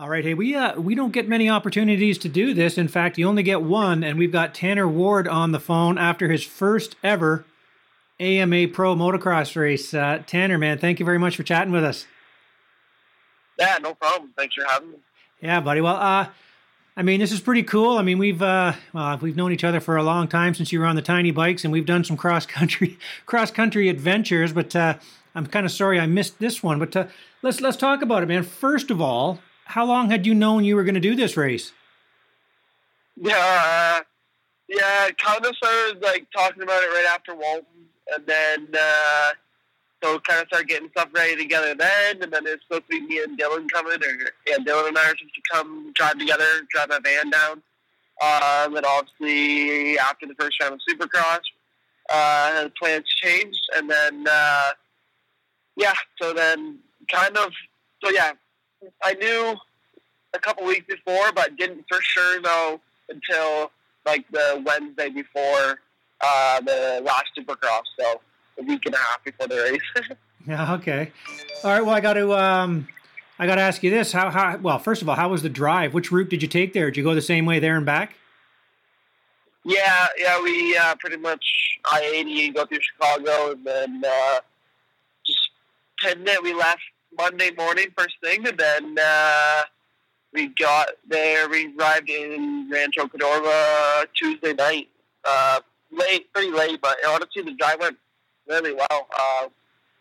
All right, hey, we uh, we don't get many opportunities to do this. In fact, you only get one, and we've got Tanner Ward on the phone after his first ever AMA Pro motocross race. Uh, Tanner, man, thank you very much for chatting with us. Yeah, no problem. Thanks for having me. Yeah, buddy. Well, uh, I mean, this is pretty cool. I mean, we've uh, well, we've known each other for a long time since you were on the tiny bikes, and we've done some cross country cross country adventures. But uh, I'm kind of sorry I missed this one. But uh, let's let's talk about it, man. First of all, how long had you known you were going to do this race? Yeah, uh, yeah, kind of started like talking about it right after Walton, and then uh, so kind of started getting stuff ready together then, and then it's supposed to be me and Dylan coming, or yeah, Dylan and I are supposed to come drive together, drive a van down. Uh, and obviously after the first round of Supercross, uh, the plans changed, and then uh, yeah, so then kind of so yeah, I knew a couple weeks before, but didn't for sure know until like the Wednesday before uh, the last Supercross. So a week and a half before the race. yeah. Okay. All right. Well, I got to um, I got to ask you this: how how well? First of all, how was the drive? Which route did you take there? Did you go the same way there and back? Yeah, yeah, we uh, pretty much I eighty go through Chicago and then uh, just ten it. We left Monday morning first thing, and then uh, we got there. We arrived in Rancho Cordova Tuesday night, uh, late, pretty late, but honestly, the drive went really well. Uh,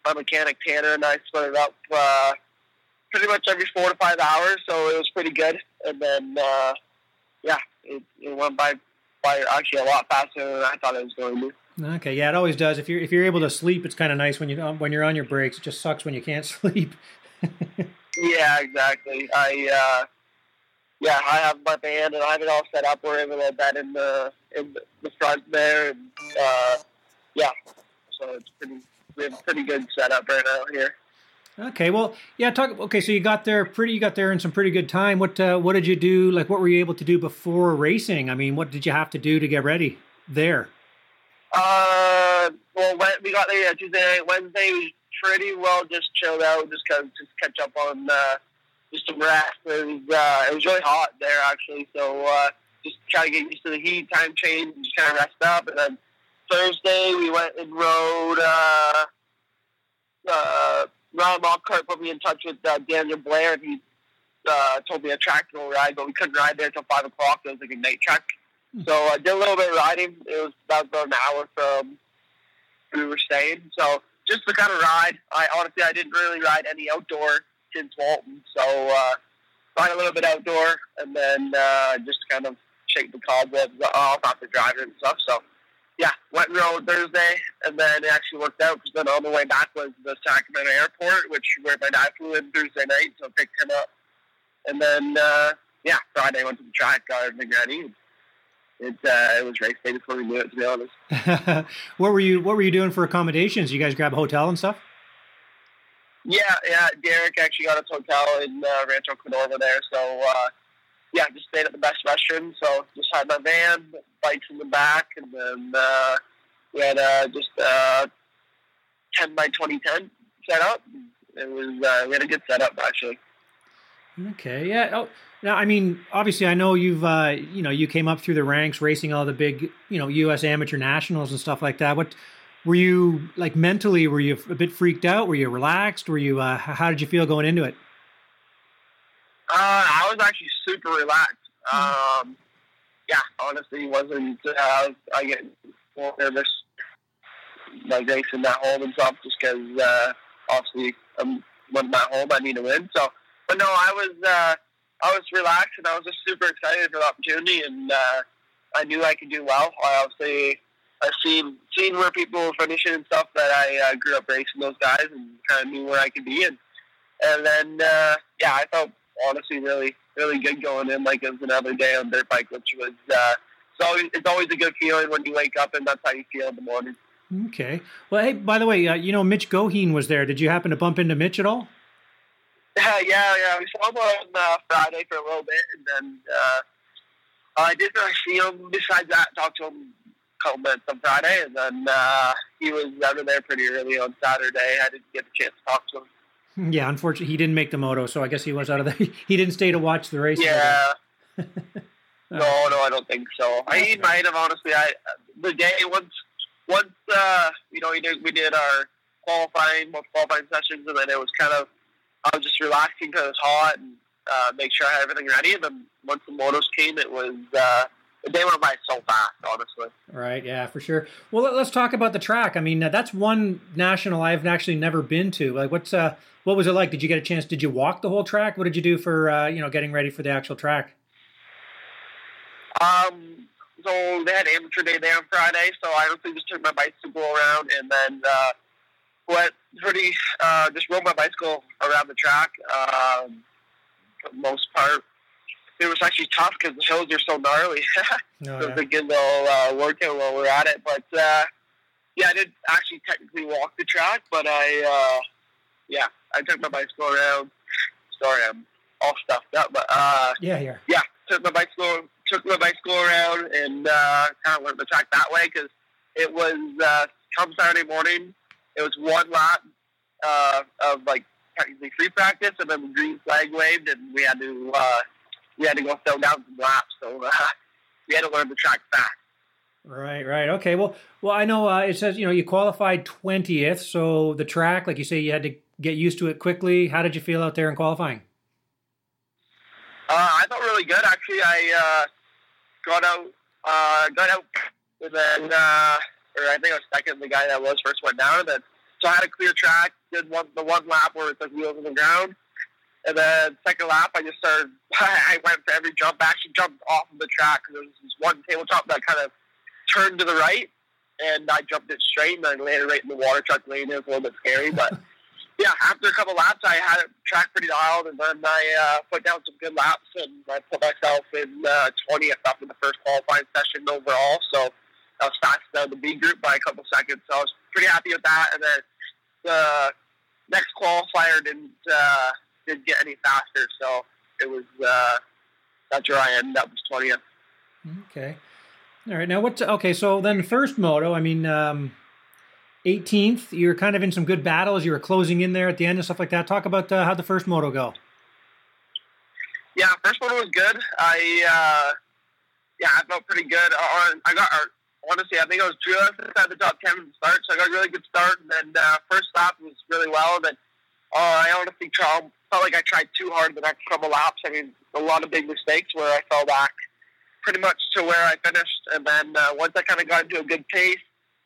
my mechanic Tanner and I split it up uh, pretty much every four to five hours, so it was pretty good. And then, uh, yeah, it, it went by by actually a lot faster than I thought it was going to. Okay, yeah, it always does. If you're if you're able to sleep, it's kind of nice when you when you're on your breaks. It just sucks when you can't sleep. yeah, exactly. I uh, yeah, I have my band and I have it all set up. We're able to bed in the in the front there, and uh, yeah, so it's pretty we have a pretty good setup right now here. Okay, well, yeah. Talk. Okay, so you got there pretty. You got there in some pretty good time. What uh, What did you do? Like, what were you able to do before racing? I mean, what did you have to do to get ready there? Uh, well, we got there Tuesday night. Wednesday was pretty well just chilled out, just kind of just catch up on uh, just some rest. It was uh, it was really hot there actually, so uh, just try to get used to the heat, time change, and just kind of rest up. And then Thursday we went and rode. Uh, uh, Ron Lockhart put me in touch with uh, Daniel Blair, and he uh, told me a track to ride, but we couldn't ride there until five o'clock. It was like a night track. So I did a little bit of riding. It was about, about an hour from we were staying. So just the kind of ride. I honestly I didn't really ride any outdoor since Walton, so uh, ride a little bit outdoor and then uh, just kind of shake the cobwebs off after driving and stuff. So yeah, went and rode Thursday, and then it actually worked out because then on the way back was the Sacramento airport, which where my dad flew in Thursday night, so I picked him up, and then uh, yeah, Friday I went to the track, got everything ready it uh, it was race day before we knew it. To be honest. what were you What were you doing for accommodations? You guys grab a hotel and stuff? Yeah, yeah. Derek actually got us hotel in uh, Rancho Cordova there, so uh, yeah, just stayed at the best restroom. So just had my van, bikes in the back, and then uh, we had uh, just uh, ten by twenty ten set up. It was uh, we had a good setup actually. Okay, yeah. Oh, now, I mean, obviously, I know you've, uh, you know, you came up through the ranks, racing all the big, you know, U.S. amateur nationals and stuff like that. What were you like mentally? Were you a bit freaked out? Were you relaxed? Were you? Uh, how did you feel going into it? Uh, I was actually super relaxed. Um, yeah, honestly, wasn't. Uh, I get more nervous like racing that home and stuff, just because uh, obviously I'm when at home, I need to win. So, but no, I was. Uh, I was relaxed and I was just super excited for the opportunity, and uh, I knew I could do well. I obviously I've seen seen where people were finishing and stuff that I uh, grew up racing those guys and kind of knew where I could be, and and then uh, yeah, I felt honestly really really good going in like it was another day on dirt bike, which was uh, it's always it's always a good feeling when you wake up and that's how you feel in the morning. Okay. Well, hey, by the way, uh, you know Mitch Goheen was there. Did you happen to bump into Mitch at all? Yeah, yeah, yeah. We saw him on uh, Friday for a little bit, and then uh, I didn't really see him. Besides that, talked to him a couple minutes on Friday, and then uh, he was out of there pretty early on Saturday. I didn't get a chance to talk to him. Yeah, unfortunately, he didn't make the moto, so I guess he was out of the. He didn't stay to watch the race. Yeah. no, no, I don't think so. I he might have honestly. I the day once once uh, you know we did we did our qualifying qualifying sessions, and then it was kind of I was just relaxing because it was hot and uh, make sure I had everything ready. And then once the motos came, it was uh, the day went by so fast, honestly. Right. Yeah, for sure. Well, let's talk about the track. I mean, that's one national I've actually never been to. Like, what's uh, what was it like? Did you get a chance? Did you walk the whole track? What did you do for uh, you know getting ready for the actual track? Um. So they had amateur day there on Friday, so I honestly just took my bicycle around and then uh, went pretty uh, just rode my bicycle around the track. Um, for the most part, it was actually tough because the hills are so gnarly. Oh, so yeah. thinking they'll uh, work it while we're at it. But uh, yeah, I did actually technically walk the track, but I uh, yeah, I took my bicycle around. Sorry, I'm all stuffed up, but uh, yeah, yeah. yeah, took my bicycle took my bicycle around and uh, kind of went the track that way because it was uh, come Saturday morning. It was one lap uh, of like technically free practice, and then the green flag waved, and we had to uh, we had to go throw down some laps. So uh, we had to learn the track fast. Right, right. Okay. Well, well, I know uh, it says you know you qualified twentieth, so the track, like you say, you had to get used to it quickly. How did you feel out there in qualifying? Uh, I felt really good actually. I uh, got out, uh, got out, and then uh, or I think I was second. The guy that was first went down, and then so I had a clear track. Did one the one lap where it's like wheels on the ground, and then second lap I just started. I went for every jump. I actually jumped off of the track because there was this one tabletop that kind of turned to the right, and I jumped it straight, and then landed right in the water truck lane. It was a little bit scary, but. Yeah, after a couple laps, I had it track pretty dialed, and then I uh, put down some good laps, and I put myself in uh, 20th after the first qualifying session overall. So I was fast out the B group by a couple seconds. So I was pretty happy with that. And then the next qualifier didn't uh, didn't get any faster, so it was uh, that's where I ended up was 20th. Okay. All right. Now, what's okay? So then, first moto. I mean, um, 18th. You're kind of in some good battles. You were closing in there at the end and stuff like that. Talk about uh, how the first moto go. Yeah, first one was good. I uh, yeah, I felt pretty good. Uh, I got honestly, I think I was just inside the top ten from the start, so I got a really good start. And then uh, first lap was really well. And then uh, I honestly tried, felt like I tried too hard the next couple laps. I mean, a lot of big mistakes where I fell back pretty much to where I finished. And then uh, once I kind of got into a good pace,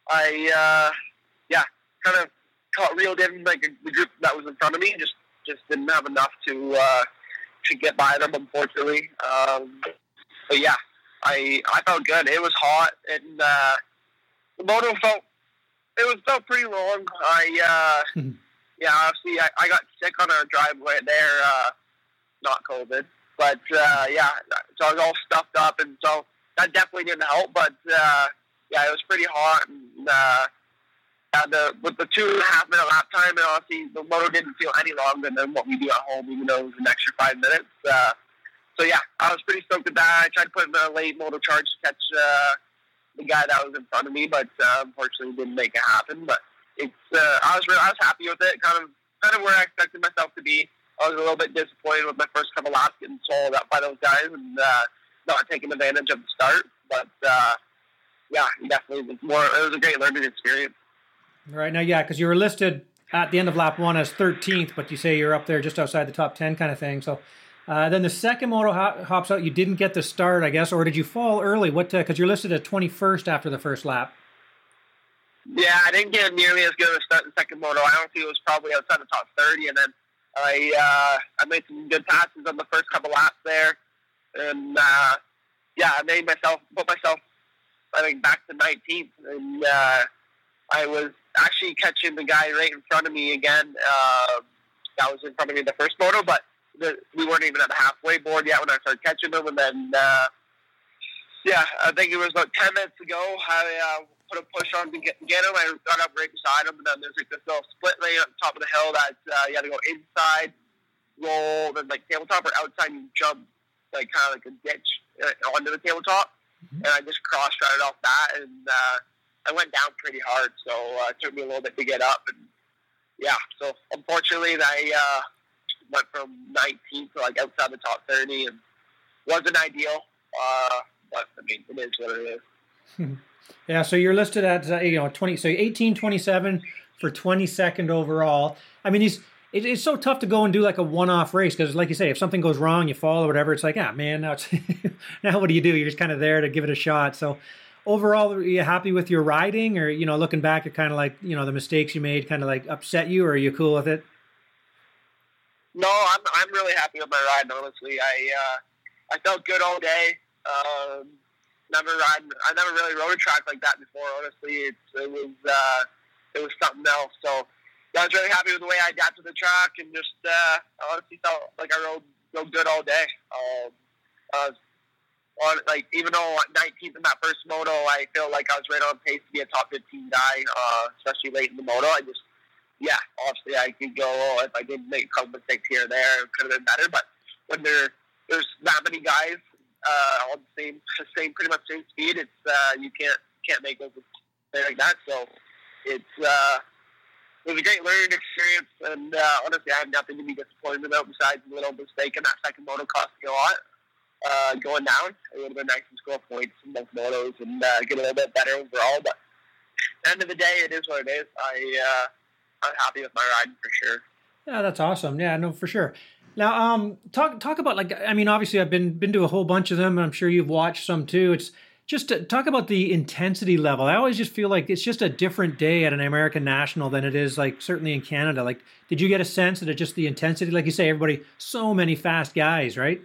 I uh, yeah, kind of caught reeled in like the group that was in front of me. Just just didn't have enough to uh, to get by them, unfortunately. Um, but yeah, I I felt good. It was hot, and uh, the moto felt it was felt pretty long. I uh, yeah, obviously I, I got sick on our driveway there, uh, not COVID, but uh, yeah, so I was all stuffed up, and so that definitely didn't help. But uh, yeah, it was pretty hot, and uh, yeah, the with the two and a half minute lap time, and honestly, the moto didn't feel any longer than what we do at home, even though it was an extra five minutes. Uh, so yeah, I was pretty stoked with that. I tried to put in a late moto charge to catch uh, the guy that was in front of me, but uh, unfortunately didn't make it happen. But it's uh, I was really, I was happy with it. Kind of kind of where I expected myself to be. I was a little bit disappointed with my first couple laps getting swallowed up by those guys and uh, not taking advantage of the start. But uh, yeah, definitely was more. It was a great learning experience. Right now, yeah, because you were listed at the end of lap one as 13th, but you say you're up there just outside the top 10 kind of thing. So uh, then the second moto hop, hops out. You didn't get the start, I guess, or did you fall early? What? Because you're listed at 21st after the first lap. Yeah, I didn't get nearly as good a start in the second moto. I don't think it was probably outside the top 30, and then I uh, I made some good passes on the first couple laps there, and uh, yeah, I made myself put myself I think back to 19th, and uh, I was actually catching the guy right in front of me again. Uh, that was in front of me in the first moto, but the, we weren't even at the halfway board yet when I started catching them, and then uh, yeah, I think it was about 10 minutes ago. I uh, put a push on to get, get him. I got up right beside him, and then there's like this little split lane on top of the hill that uh, you had to go inside, roll, then like tabletop or outside, you jump like kind of like a ditch uh, onto the tabletop, Mhm. and I just cross routed off that, and uh, I went down pretty hard, so uh, it took me a little bit to get up, and yeah, so unfortunately, I uh, went from 19th to like outside the top 30, and wasn't ideal. Uh, but I mean, it is what it is. yeah, so you're listed at uh, you know 20, so 18, 27 for 22nd overall. I mean, it, it's so tough to go and do like a one-off race because, like you say, if something goes wrong, you fall or whatever. It's like, ah, man, now now what do you do? You're just kind of there to give it a shot. So overall, are you happy with your riding, or you know, looking back at kind of like you know the mistakes you made, kind of like upset you, or are you cool with it? No, I'm I'm really happy with my ride. Honestly, I uh, I felt good all day. Um, never ride. I never really rode a track like that before. Honestly, it's it was uh, it was something else. So I was really happy with the way I adapted the track and just uh, honestly felt like I rode rode good all day. Um, I on like even though 19th in that first moto, I feel like I was right on pace to be a top 15 guy, uh, especially late in the moto. I just yeah, obviously I could go oh, if I did make a couple mistakes here or there, it could have been better. But when there there's that many guys uh, on the same same pretty much same speed, it's uh, you can't can't make those like that. So it's uh, it was a great learning experience, and uh, honestly, I have nothing to be disappointed about besides a little mistake in that second moto cost me a lot. Uh, going down, it would have been nice to score points in both motos and uh, get a little bit better overall. But at the end of the day, it is what it is. I uh, I'm happy with my ride for sure. Yeah, that's awesome. Yeah, no, for sure. Now, um, talk talk about like I mean, obviously, I've been been to a whole bunch of them, and I'm sure you've watched some too. It's just to talk about the intensity level. I always just feel like it's just a different day at an American National than it is like certainly in Canada. Like, did you get a sense that it's just the intensity? Like you say, everybody, so many fast guys, right?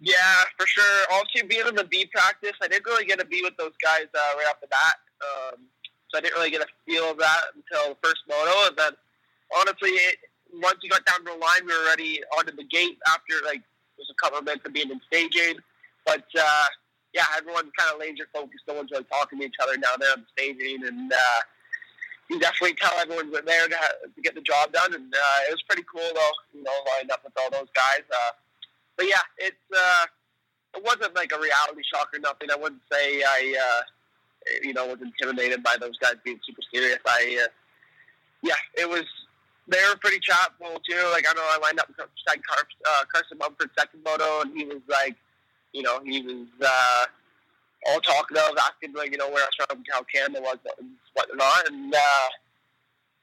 Yeah, for sure. Also, being in the B practice, I didn't really get a B with those guys uh, right off the bat. Um, so I didn't really get a feel of that until the first moto. And then, honestly, it, once we got down to the line, we were already onto the gate after like there's a couple of minutes of being in staging. But uh, yeah, everyone's kind of laser focused. No one's really talking to each other down there on the staging, and uh, you definitely tell everyone's there to, to get the job done. And uh, it was pretty cool though, you know, lined up with all those guys. Uh, but yeah, it's uh, it wasn't like a reality shock or nothing. I wouldn't say I. Uh, you know, was intimidated by those guys being super serious. I, uh, yeah, it was. They were pretty chatful too. Like I know I lined up beside Car, uh, Carson Mumford second moto, and he was like, you know, he was uh, all talkative, asking like, you know, where I was from, how Canada was, what and whatnot, and. uh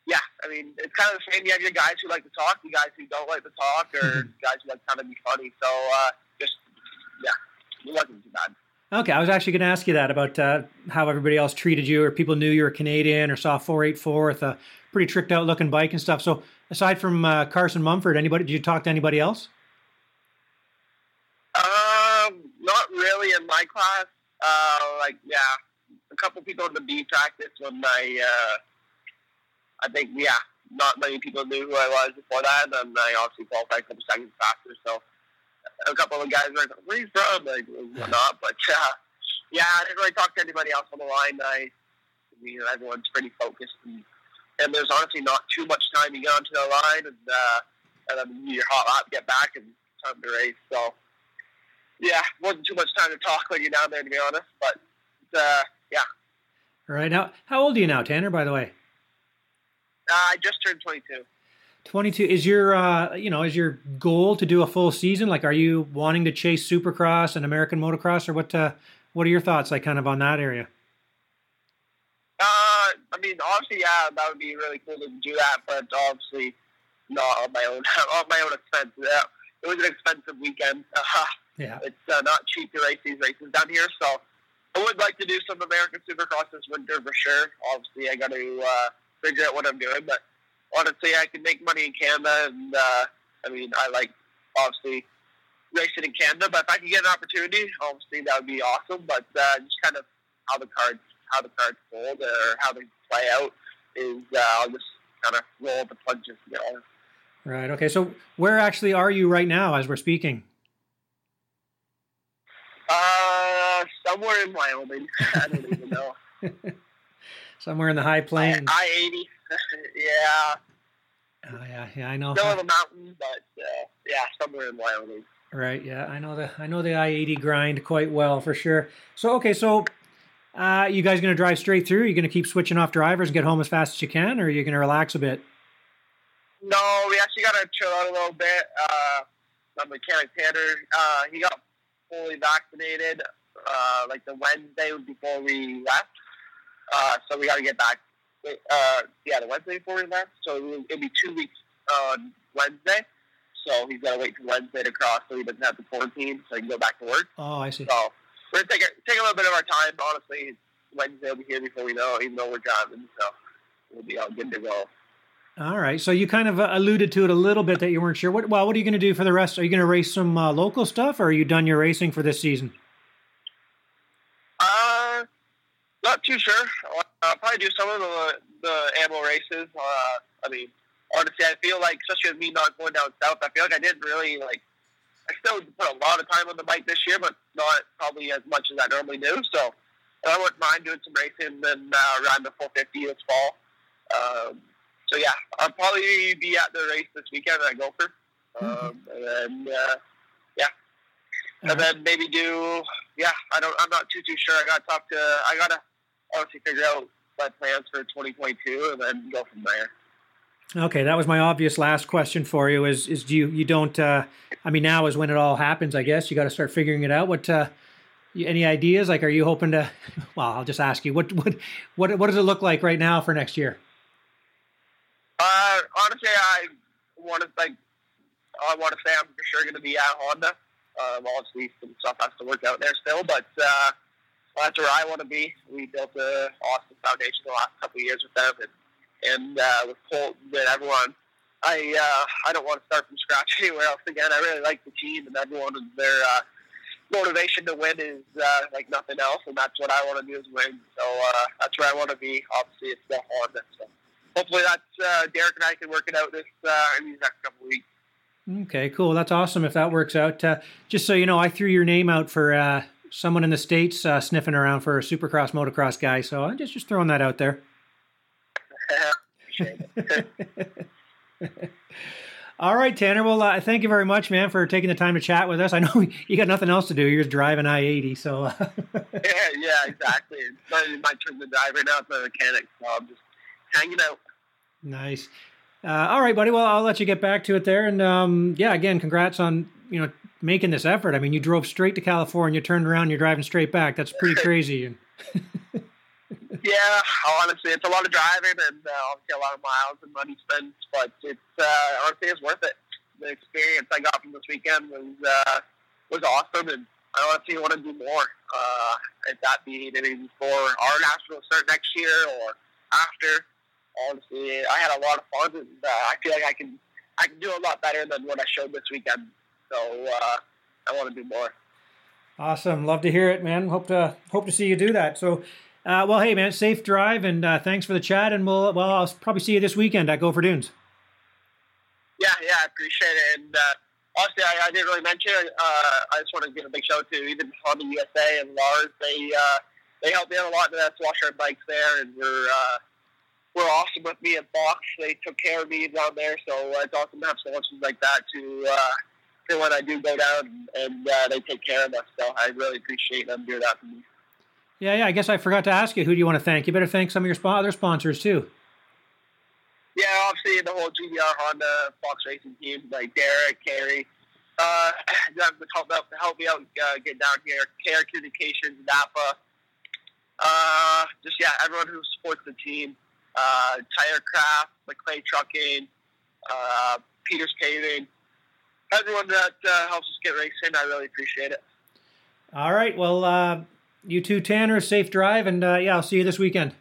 yeah, I mean, it's kind of the same. You have your guys who like to talk, you guys who don't like to talk, or guys who like kind of be funny. So, uh, just, yeah, it wasn't too bad. Okay, I was actually going to ask you that about uh, how everybody else treated you, or people knew you were Canadian, or saw 484 with a pretty tricked out looking bike and stuff. So, aside from uh, Carson Mumford, anybody? Did you talk to anybody else? Um, not really in my class. Uh, like, yeah, a couple people in the B practice when I, uh, I think, yeah, not many people knew who I was before that, and I obviously qualified a couple seconds faster. So a couple of guys were like, "Where you from?" Like whatnot. But uh, yeah, I didn't really talk to anybody else on the line. I, you know, everyone's pretty focused, and, and there's honestly not too much time to get onto the line, and uh, and then your hot lap, get back, and time to race. So yeah, wasn't too much time to talk when you're down there, to be honest. But uh, yeah. All right. Now, how old are you now, Tanner? By the way. Uh, I just turned 22. 22 is your uh, you know is your goal to do a full season? Like are you wanting to chase supercross and american motocross or what uh, what are your thoughts like kind of on that area? Uh, i mean obviously yeah that would be really cool to do that but obviously not on my own on my own expense. Yeah, it was an expensive weekend. Uh, yeah. It's uh, not cheap to race these races down here so i would like to do some american supercross this winter for sure. Obviously i got to uh, figure out what i'm doing but honestly, I can make money in Canada, and uh, I mean, I like obviously racing in Canada. But if I could get an opportunity, obviously that would be awesome. But uh, just kind of how the cards how the cards fold or how they play out is uh, I'll just kind of roll the punches. You know. Right. Okay. So where actually are you right now as we're speaking? Uh, somewhere in Wyoming. I don't even know. somewhere in the high plains. I eighty. yeah. Oh yeah, yeah, I know. Still in the mountains, but uh, yeah, somewhere in Wyoming. Right. Yeah, I know the I know the I eighty grind quite well for sure. So okay, so Uh, you guys going to drive straight through? You going to keep switching off drivers and get home as fast as you can, or are you going to relax a bit? No, we actually got to chill out a little bit. Uh, my mechanic Tanner, uh, he got fully vaccinated uh, like the Wednesday before we left. Uh, so we got to get back. Uh, yeah, the Wednesday before we left. So it'll be two weeks on Wednesday. So he's got to wait till Wednesday to cross so he doesn't have to quarantine so he can go back to work. Oh, I see. So we're going to take, a, take a little bit of our time. Honestly, Wednesday will be here before we know, even though we're driving. So we'll be all good to go. All right. So you kind of uh, alluded to it a little bit that you weren't sure. What, well, what are you going to do for the rest? Are you going to race some uh, local stuff, or are you done your racing for this season? Uh, not too sure. I'll probably do some of the the ammo races. Uh, I mean, honestly, I feel like, especially with me not going down south, I feel like I didn't really like. I still put a lot of time on the bike this year, but not probably as much as I normally do. So I wouldn't mind doing some racing and uh, around the 450 this fall. Um, so yeah, I'll probably be at the race this weekend at Gopher, um, mm-hmm. and then uh, yeah, and uh-huh. then maybe do yeah. I don't. I'm not too too sure. I got to talk to. I gotta obviously figure out my plans for 2022 and then go from there. Okay, that was my obvious last question for you. Is is do you you don't? Uh, I mean, now is when it all happens. I guess you got to start figuring it out. What? Uh, any ideas? Like, are you hoping to? Well, I'll just ask you. What what what what does it look like right now for next year? Uh, honestly, I want to like. I want to say I'm for sure going to be at Honda. Um, obviously, some stuff has to work out there still, but uh, that's where I want to be. We built a awesome foundation the last couple of years with them, and and uh, with Colt and everyone. I uh, I don't want to start from scratch anywhere else again. I really like the team and everyone their uh, motivation to win is uh, like nothing else, and that's what I want to do is win. So uh, that's where I want to be. Obviously, it's still Honda. So hopefully, that's uh, Derek and I can work it out this uh, in these next couple of weeks. Okay, cool. That's awesome if that works out. Uh, just so you know, I threw your name out for uh, someone in the states uh, sniffing around for a Supercross motocross guy. So I'm just just throwing that out there. All right, Tanner. Well, uh, thank you very much, man, for taking the time to chat with us. I know you got nothing else to do. You're just driving I-80, so. yeah, yeah, exactly. It's not my turn to drive right now. It's my mechanic, so I'm just hanging out. Nice. Uh, all right, buddy. Well, I'll let you get back to it there. And um, yeah, again, congrats on you know making this effort. I mean, you drove straight to California, you turned around, you're driving straight back. That's pretty crazy. yeah, honestly, it's a lot of driving and uh, obviously a lot of miles and money spent, but it's uh, honestly it's worth it. The experience I got from this weekend was uh, was awesome, and I honestly want to do more. Uh, if that be maybe before our national start next year or after honestly, I had a lot of fun, and uh, I feel like I can I can do a lot better than what I showed this weekend. So uh, I want to do more. Awesome, love to hear it, man. Hope to hope to see you do that. So, uh, well, hey, man, safe drive, and uh, thanks for the chat. And we'll well, I'll probably see you this weekend at Gopher Dunes. Yeah, yeah, I appreciate it. And uh, honestly, I, I didn't really mention. Uh, I just want to give a big shout out to even Honda USA and Lars. They uh, they helped me out a lot to wash our bikes there, and we're uh, were awesome with me at Fox. They took care of me down there, so uh, it's awesome to have sponsors like that to when I do go down and uh, they take care of us. So I really appreciate them doing that for me. Yeah, yeah. I guess I forgot to ask you who do you want to thank. You better thank some of your sp- other sponsors too. Yeah, obviously the whole GDR Honda Fox Racing team, like Derek, Carey, uh, to help, out, help me out uh, get down here. KR Communications, Napa, uh, just yeah, everyone who supports the team uh, Tirecraft, McClay Trucking, uh, Peters Paving, everyone that uh, helps us get racing. I really appreciate it. All right. Well, uh, you too, Tanner. Safe drive, and uh, yeah, I'll see you this weekend.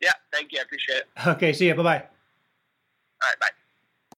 Yeah, thank you. I appreciate it. Okay, see you. Bye bye. All right, bye.